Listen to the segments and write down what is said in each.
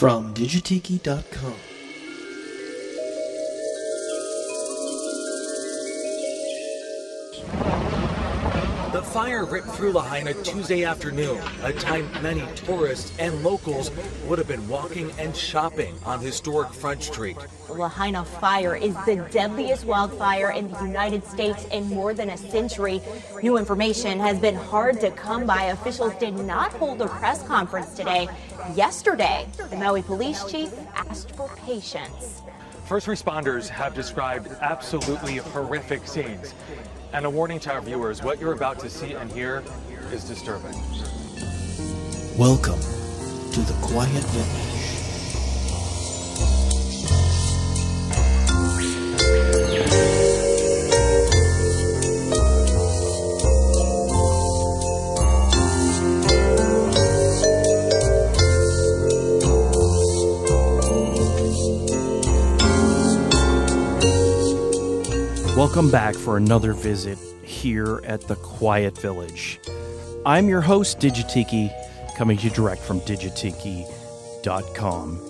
from digitiki.com. The fire ripped through Lahaina Tuesday afternoon, a time many tourists and locals would have been walking and shopping on historic Front Street. The Lahaina fire is the deadliest wildfire in the United States in more than a century. New information has been hard to come by. Officials did not hold a press conference today. Yesterday, the Maui police chief asked for patience. First responders have described absolutely horrific scenes. And a warning to our viewers what you're about to see and hear is disturbing. Welcome to the Quiet Village. Welcome back for another visit here at the Quiet Village. I'm your host, Digitiki, coming to you direct from digitiki.com.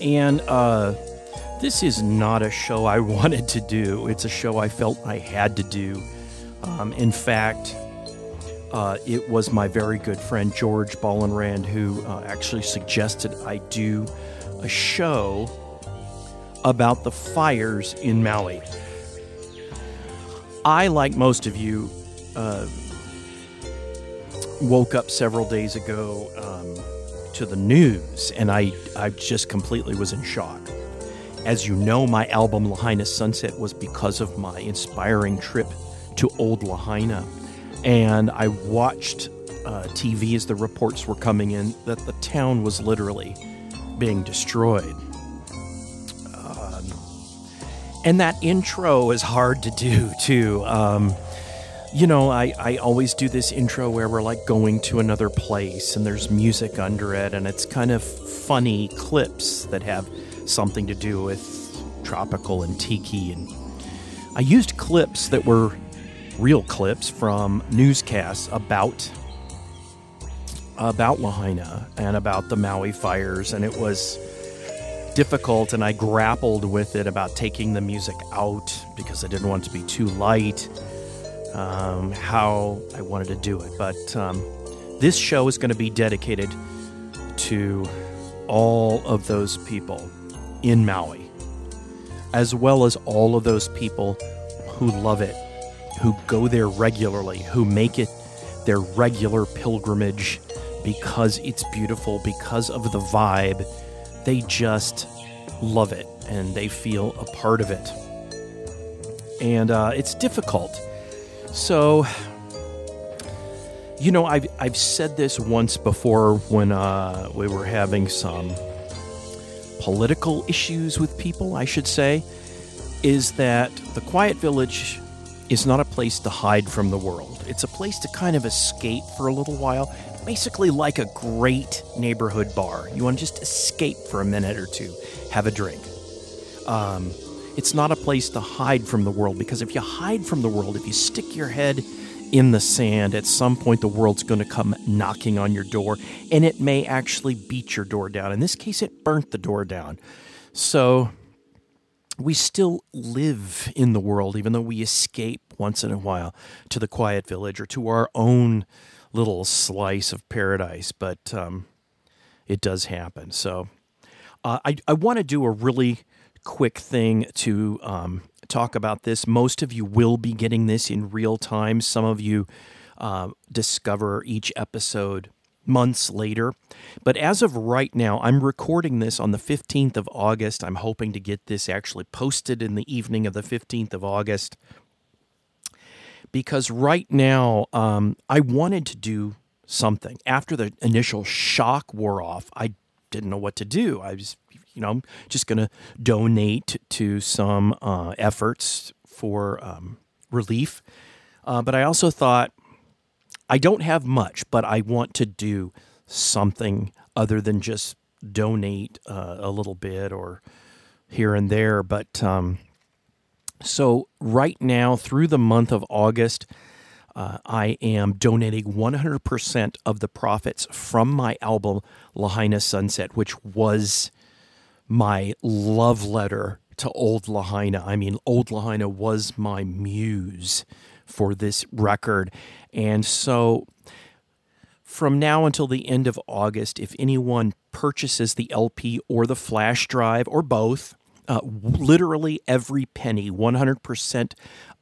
And uh, this is not a show I wanted to do, it's a show I felt I had to do. Um, in fact, uh, it was my very good friend George Ballenrand who uh, actually suggested I do a show about the fires in Maui. I, like most of you, uh, woke up several days ago um, to the news, and I, I just completely was in shock. As you know, my album Lahaina Sunset was because of my inspiring trip to Old Lahaina. And I watched uh, TV as the reports were coming in that the town was literally being destroyed. And that intro is hard to do, too. Um, you know, I, I always do this intro where we're like going to another place and there's music under it, and it's kind of funny clips that have something to do with tropical and tiki. And I used clips that were real clips from newscasts about about Lahaina and about the Maui fires, and it was difficult. And I grappled with it about taking the music out because I didn't want to be too light. Um, how I wanted to do it, but um, this show is going to be dedicated to all of those people in Maui, as well as all of those people who love it, who go there regularly, who make it their regular pilgrimage because it's beautiful, because of the vibe. They just love it and they feel a part of it. And uh, it's difficult. So, you know, I've, I've said this once before when uh, we were having some political issues with people, I should say, is that the Quiet Village is not a place to hide from the world. It's a place to kind of escape for a little while, basically like a great neighborhood bar. You want to just escape for a minute or two, have a drink. Um, it's not a place to hide from the world because if you hide from the world, if you stick your head in the sand, at some point the world's going to come knocking on your door and it may actually beat your door down. In this case, it burnt the door down. So we still live in the world, even though we escape once in a while to the quiet village or to our own little slice of paradise. But um, it does happen. So uh, I, I want to do a really quick thing to um, talk about this. Most of you will be getting this in real time. Some of you uh, discover each episode months later. But as of right now, I'm recording this on the 15th of August. I'm hoping to get this actually posted in the evening of the 15th of August. Because right now, um, I wanted to do something. After the initial shock wore off, I didn't know what to do. I was, you know, just going to donate to some uh, efforts for um, relief. Uh, but I also thought, I don't have much, but I want to do something other than just donate uh, a little bit or here and there. But um, so right now, through the month of August, uh, I am donating 100% of the profits from my album Lahaina Sunset, which was my love letter to Old Lahaina. I mean, Old Lahaina was my muse for this record. And so from now until the end of August, if anyone purchases the LP or the flash drive or both, uh, literally every penny, 100%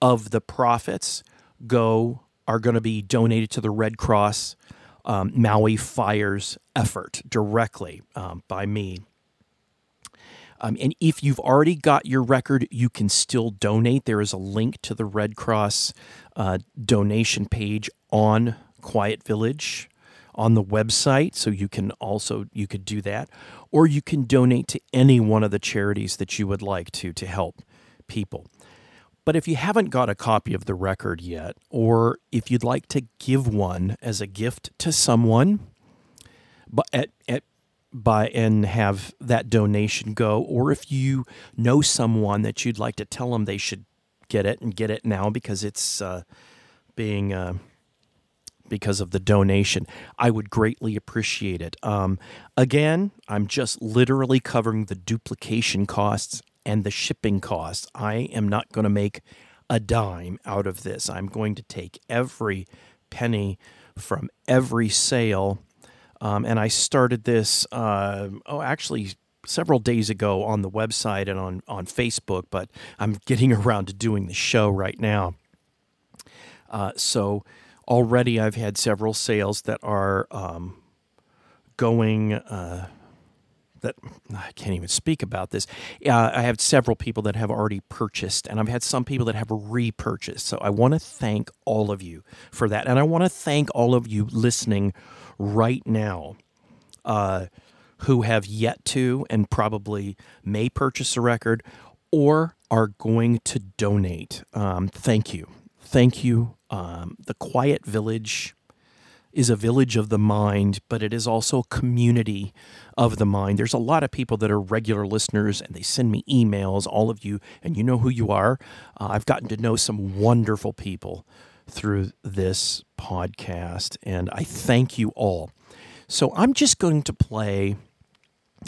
of the profits go are going to be donated to the Red Cross um, Maui Fires effort directly um, by me. Um, and if you've already got your record, you can still donate. There is a link to the Red Cross uh, donation page on Quiet Village on the website, so you can also you could do that, or you can donate to any one of the charities that you would like to to help people. But if you haven't got a copy of the record yet, or if you'd like to give one as a gift to someone, but at, at by and have that donation go, or if you know someone that you'd like to tell them they should get it and get it now because it's uh, being uh, because of the donation, I would greatly appreciate it. Um, again, I'm just literally covering the duplication costs and the shipping costs. I am not going to make a dime out of this. I'm going to take every penny from every sale um, and I started this, uh, oh, actually, several days ago on the website and on, on Facebook, but I'm getting around to doing the show right now. Uh, so already I've had several sales that are um, going. Uh, that I can't even speak about this. Uh, I have several people that have already purchased, and I've had some people that have repurchased. So I want to thank all of you for that, and I want to thank all of you listening right now uh, who have yet to and probably may purchase a record or are going to donate. Um, thank you. Thank you. Um, the Quiet Village is a village of the mind, but it is also a community of the mind. There's a lot of people that are regular listeners and they send me emails, all of you, and you know who you are. Uh, I've gotten to know some wonderful people through this podcast, and I thank you all. So I'm just going to play.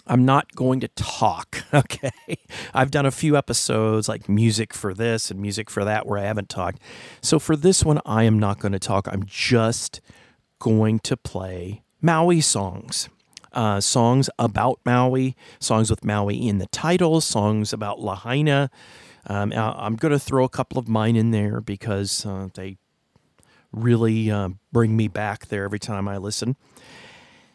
I'm not going to talk, okay? I've done a few episodes like music for this and music for that where I haven't talked. So for this one, I am not going to talk. I'm just going to play Maui songs. Uh, songs about Maui, songs with Maui in the title, songs about Lahaina. Um, I'm going to throw a couple of mine in there because uh, they really uh, bring me back there every time I listen.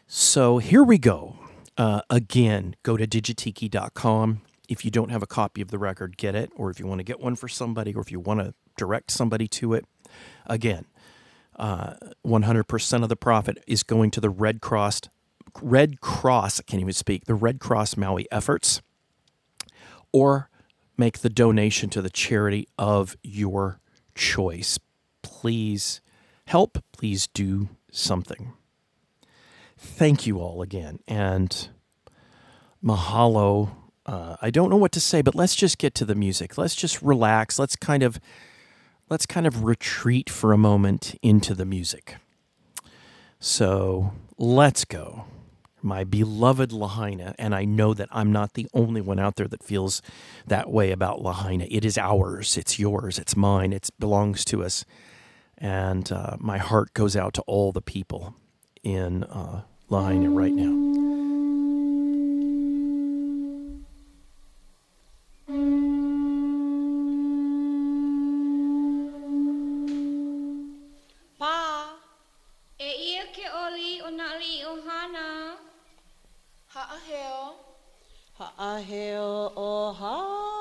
So here we go. Uh, again, go to digitiki.com. If you don't have a copy of the record, get it. Or if you want to get one for somebody, or if you want to direct somebody to it, again, uh, 100% of the profit is going to the Red Cross. Red Cross, I can't even speak, the Red Cross Maui efforts, or make the donation to the charity of your choice. Please help, please do something. Thank you all again. And mahalo. Uh, I don't know what to say, but let's just get to the music. Let's just relax. Let's kind of let's kind of retreat for a moment into the music. So let's go. My beloved Lahaina, and I know that I'm not the only one out there that feels that way about Lahaina. It is ours, it's yours, it's mine, it belongs to us. And uh, my heart goes out to all the people in uh, Lahaina right now. Ha'aheo o ha.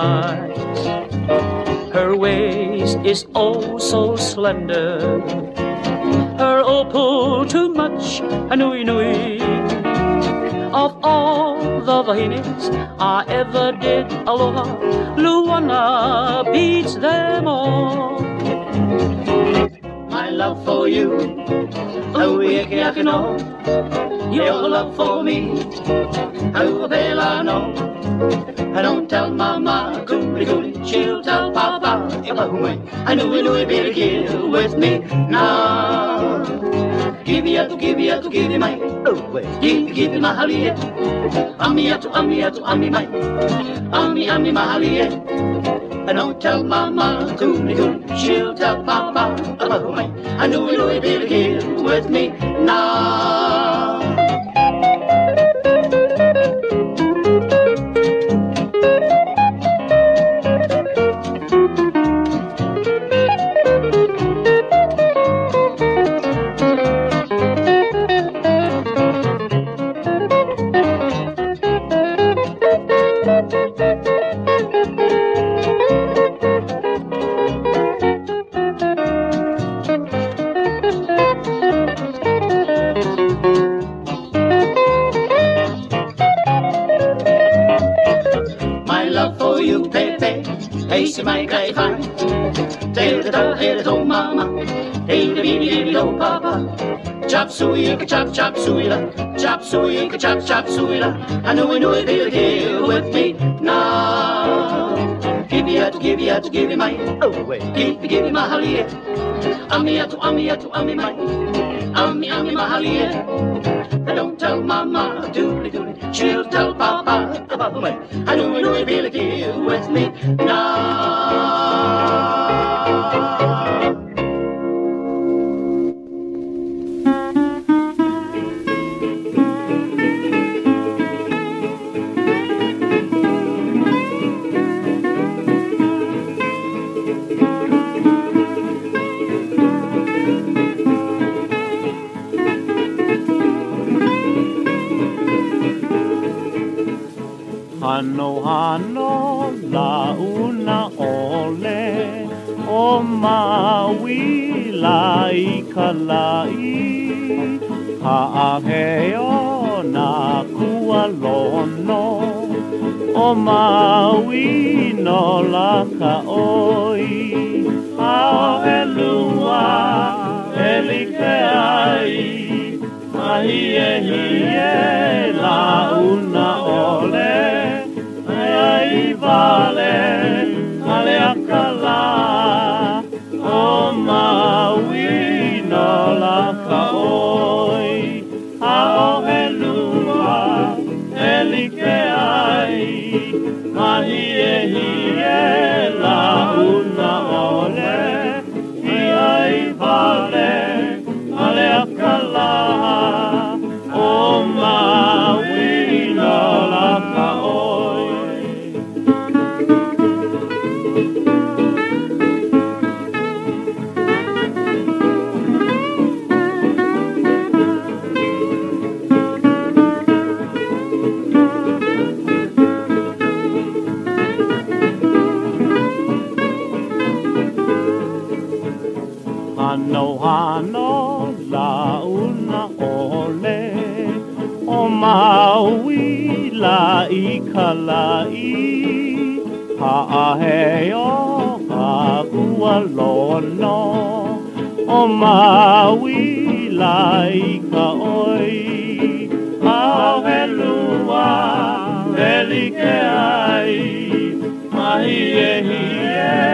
eyes. Her waist is oh so slender, her opal too much anui nui. Of all the vahinis I ever did aloha, Luana beats them all. My love for you, Auiakiakino. Your love for me, Auapelano don't tell mama, coolie coolie, she'll tell papa. If I I knew we knew he'd be here with me now. Give ya to give ya to give me my oh wait, give give my halie. Ami to ami to ami my ami ami my halie. I don't tell mama, coolie coolie, she'll tell papa. If I I knew we knew he'd be here with me now. Chop suey, chop, chop suey, la. Chop suey, chop, chop suey, la. I know we know it, they'll here with me now. Give me a to give you a to give you my, oh, wait, give me, give me my holly. Ami a to ami a to ami my, ami, ami, my holly. Don't tell mama, doodly doodly, she'll tell papa about the way. I know we know it really here with me now. Maui la i kalai Haaheo na kua lono o maui no la ka oi Ao e lua e like ai Mahi e hie la una ole Ai vale ale lono O maui la i ka oi. Ao he lua e like ai Mahi e hie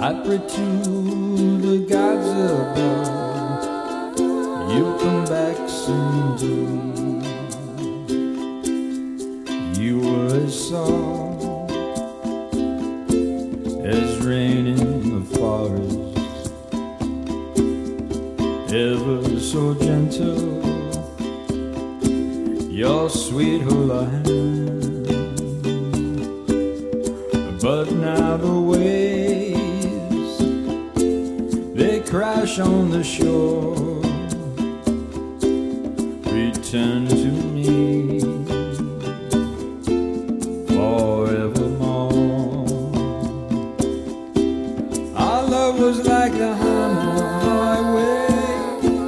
I pray to the gods above, you'll come back soon. Do. You were as soft as rain in the forest, ever so gentle, your sweet Hula. on the shore. Return to me forevermore. Our love was like a highway,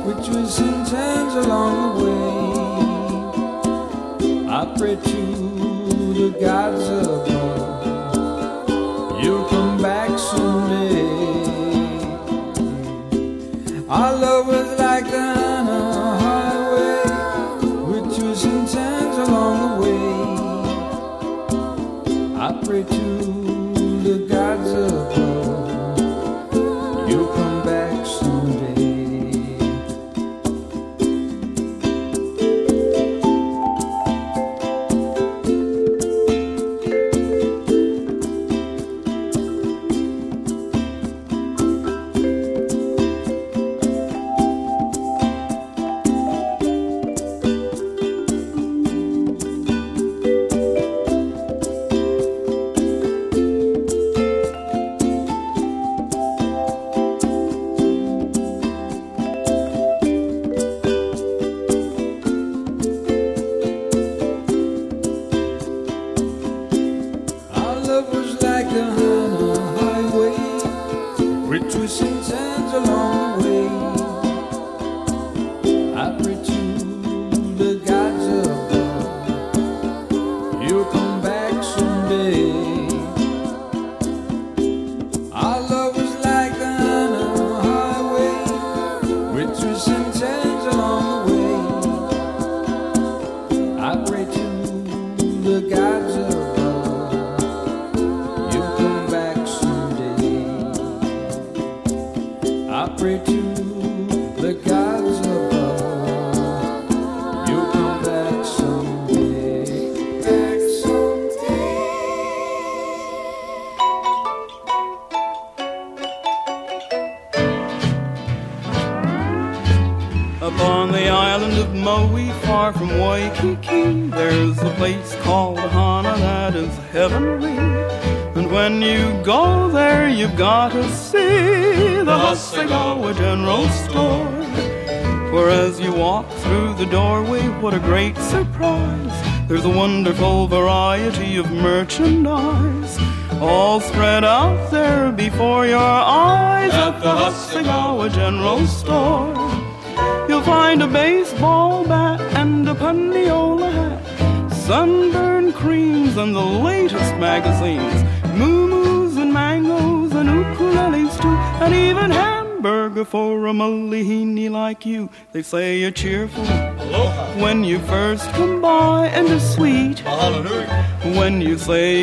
which was sometimes along the way. I pray to the gods of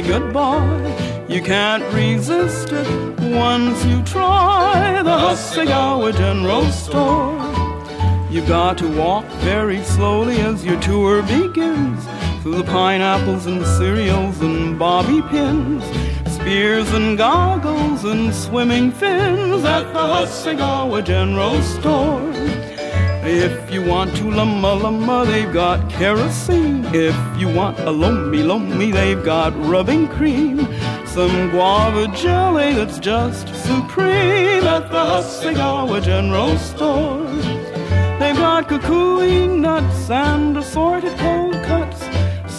Goodbye! good boy. You can't resist it once you try the Hasegawa General Store. You've got to walk very slowly as your tour begins through the pineapples and cereals and bobby pins, spears and goggles and swimming fins at the Hasegawa General Store. If you want to lumma lumma, they've got kerosene. If you want a lomi lomi, they've got rubbing cream. Some guava jelly that's just supreme at the Hasegawa General Store. They've got kukui nuts and assorted cold cuts,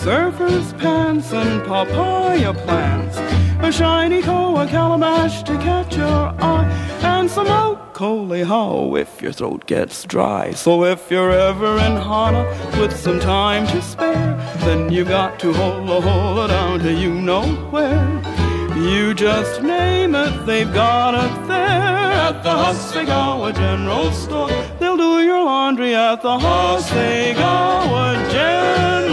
surfers' pants and papaya plants, a shiny koa calabash to catch your eye, and some okolehao if your throat gets dry. So if you're ever in Hana with some time to spare, then you got to holla holla down to you know where. You just name it, they've got it there at the Hasegawa General Store. They'll do your laundry at the Hasegawa General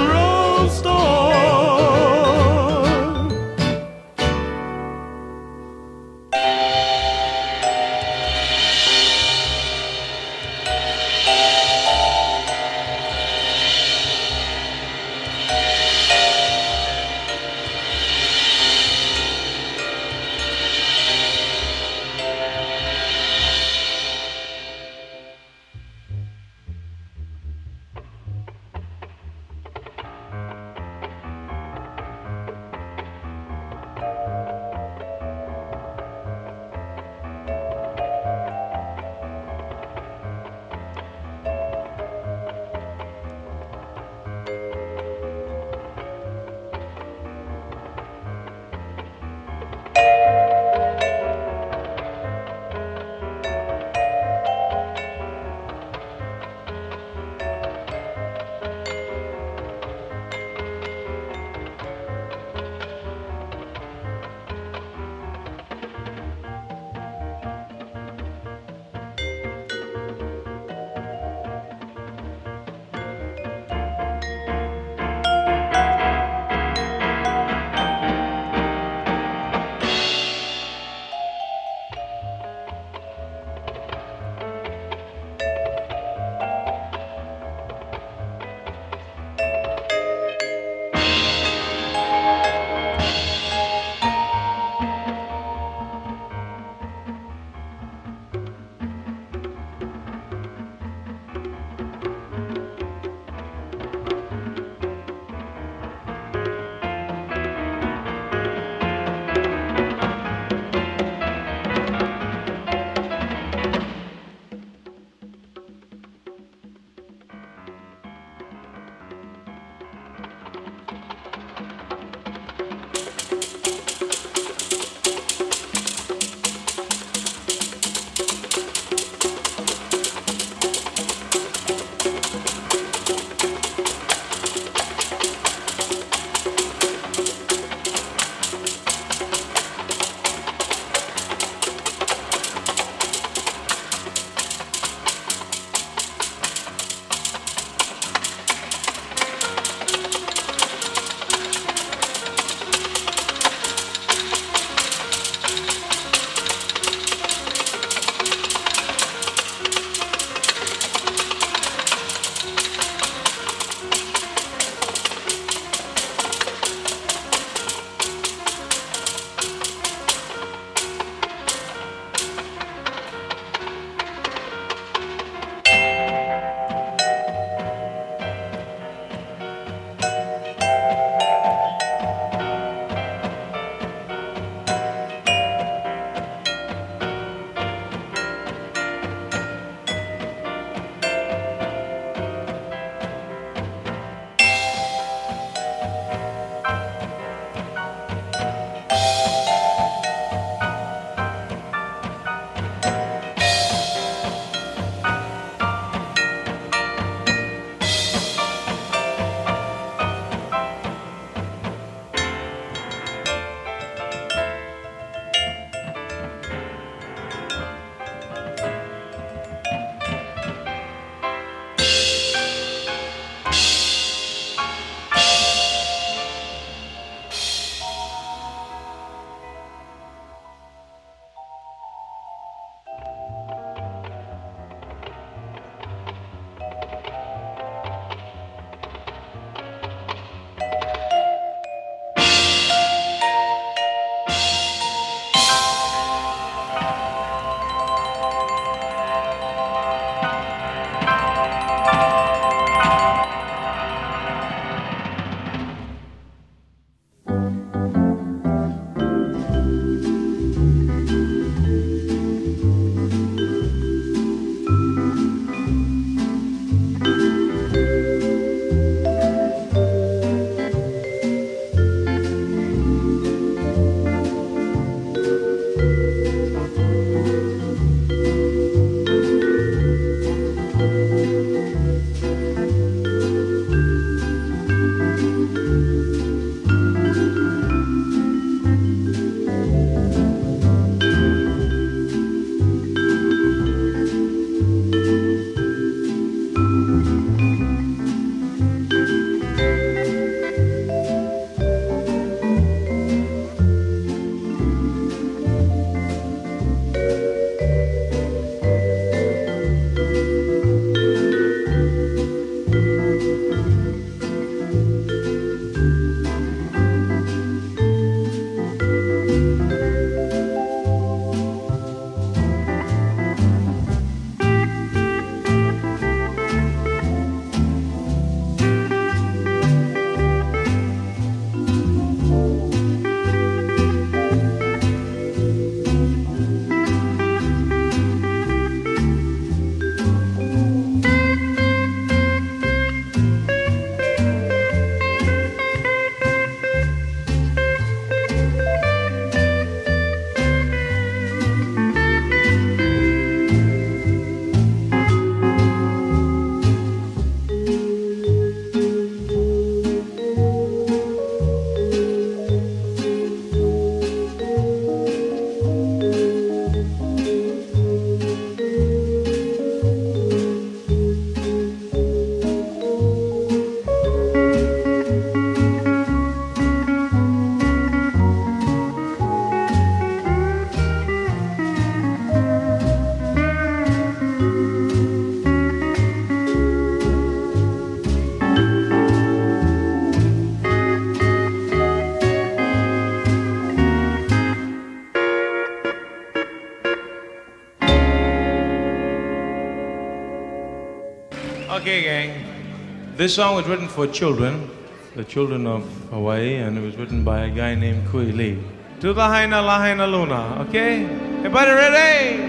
This song was written for children, the children of Hawaii, and it was written by a guy named Kui Lee. To Lahaina Lahainaluna, okay? Everybody ready?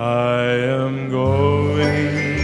I am going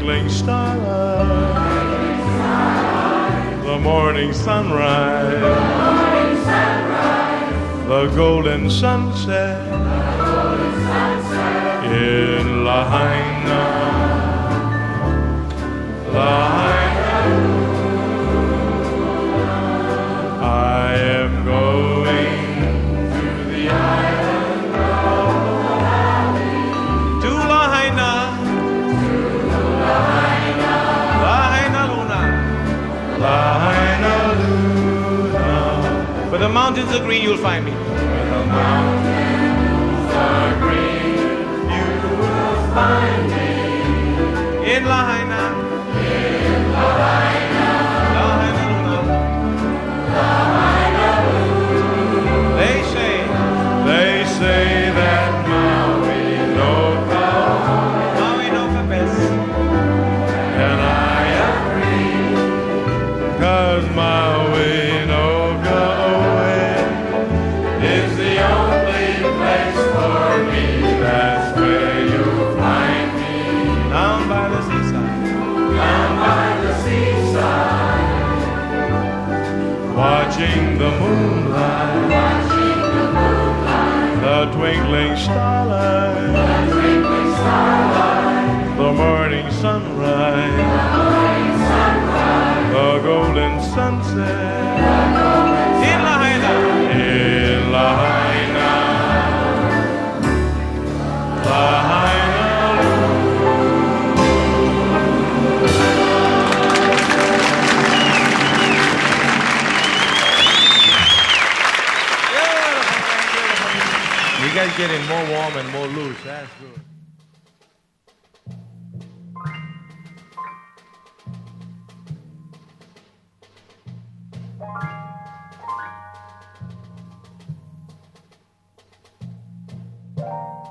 twinkling starlight, the morning sunrise, the golden sunset. In Lahaina. Mountains are green, you'll find me. Where the mountains are green, you will find me. In Lahaina, twinkling starlight. The twinkling starlight. The morning sunrise. The morning sunrise. The golden sunset. is getting more warm and more loose. That's good. Thank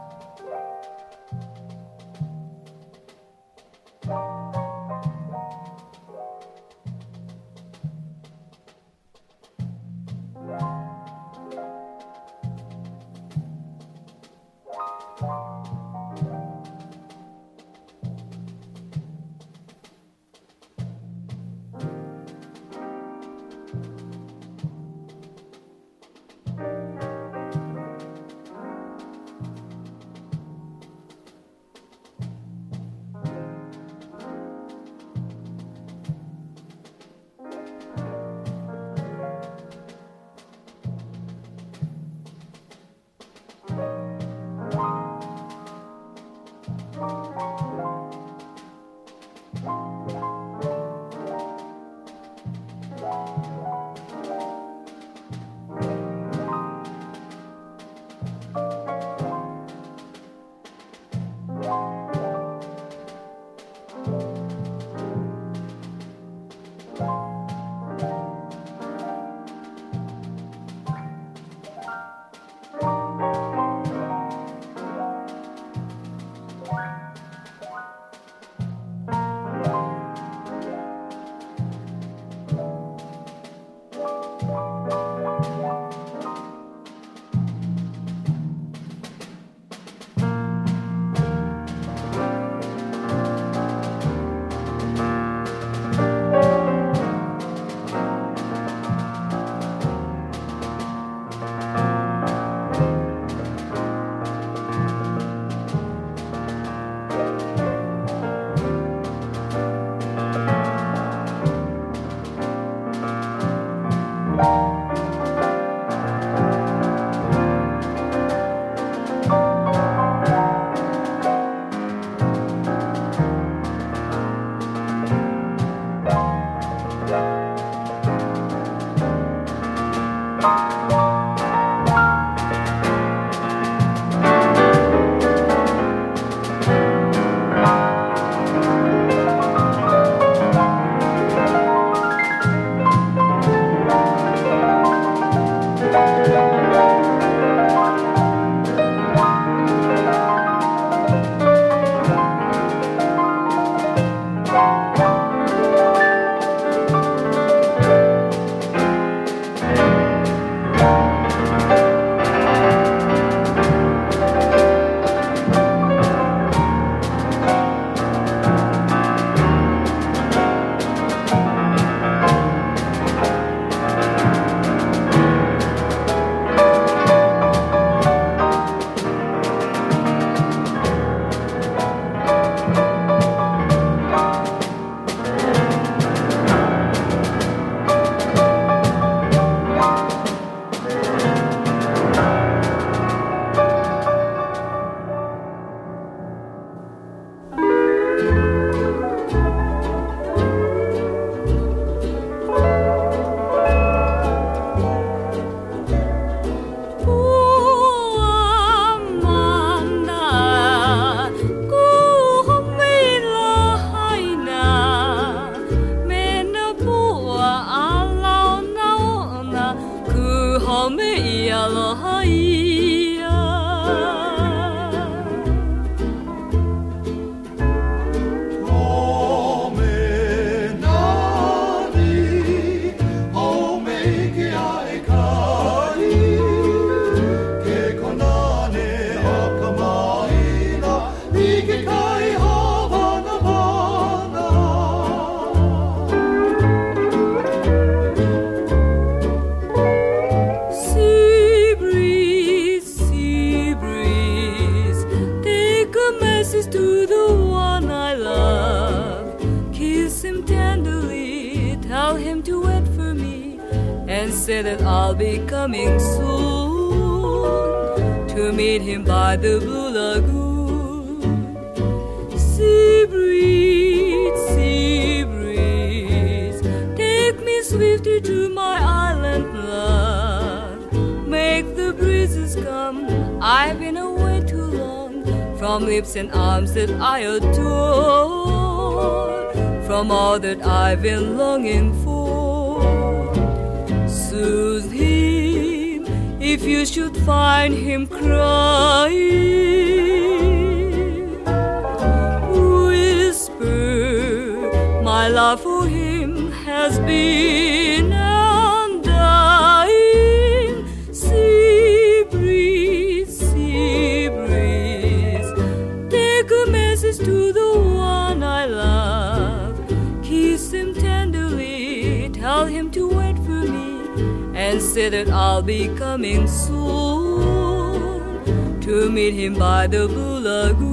I'll be coming soon to meet him by the blue lagoon. Sea breeze, sea breeze, take me swiftly to my island love. Make the breezes come. I've been away too long from lips and arms that I adore, from all that I've been longing for. If you should find him crying. Whisper, my love for him has been undying. Sea breeze, sea breeze, take a message to the one I love. Kiss him tenderly, tell him to wait for me, and say that I'll be coming soon to meet him by the blue lagoon.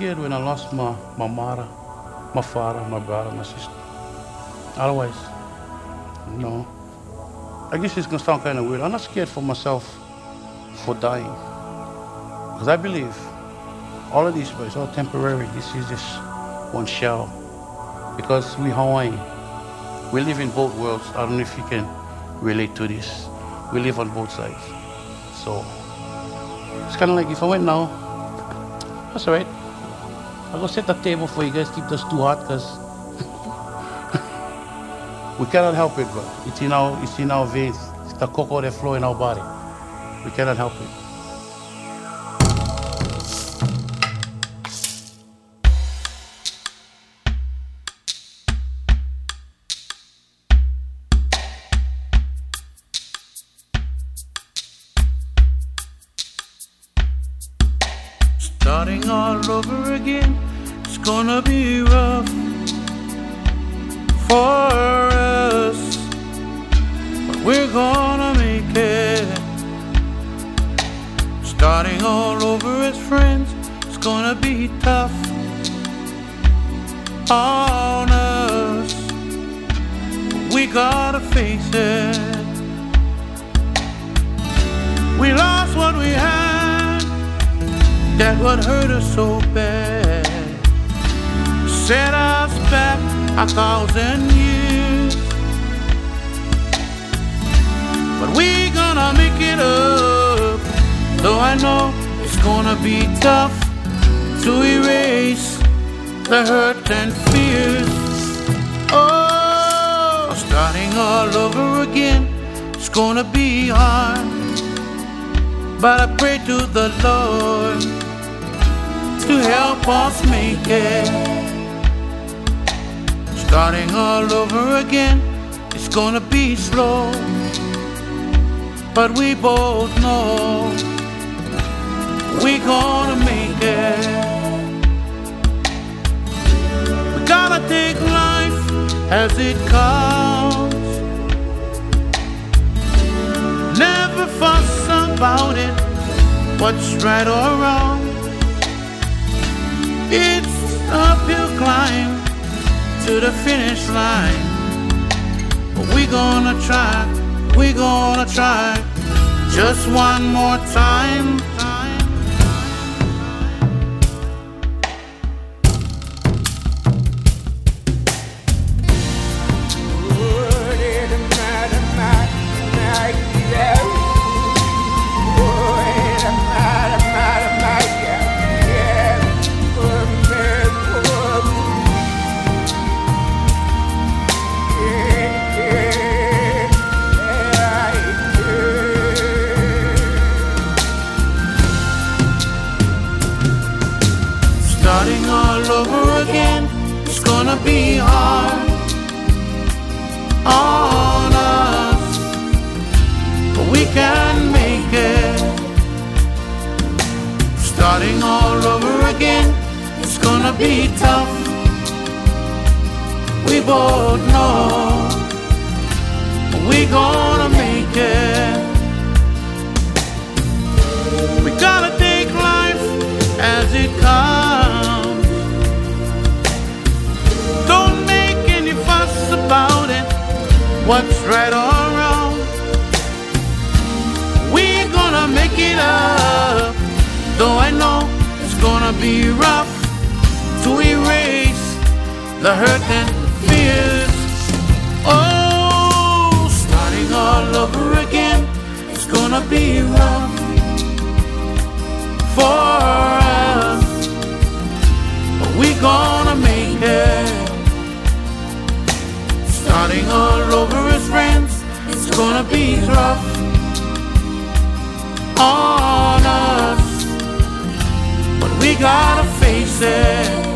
Scared when I lost my, my mother, my father, my brother, my sister. Otherwise, no. I guess it's gonna sound kind of weird. I'm not scared for myself for dying. Because I believe all of these is all temporary. This is just one shell. Because we Hawaiian, we live in both worlds. I don't know if you can relate to this. We live on both sides. So it's kind of like if I went now, that's all right. I'll go set the table for you guys. Keep this too hot because we cannot help it, but it's in our, it's in our veins. It's the koko that flow in our body. We cannot help it. It up. Though I know it's gonna be tough to erase the hurt and fears. Oh, starting all over again, it's gonna be hard. But I pray to the Lord to help us make it. Starting all over again, it's gonna be slow. But we both know we gonna make it. We gotta take life as it comes. Never fuss about it, what's right or wrong. It's uphill climb to the finish line. But we gonna try, we gonna try just one more time. Be tough. We both know, we gonna make it. We gotta take life as it comes. Don't make any fuss about it. What's right or wrong? We're gonna make it up. Though I know it's gonna be rough erase the hurt and fears. Oh, starting all over again, it's gonna be rough for us. But we gonna make it. Starting all over as friends, it's gonna be rough on us. But we gotta face it.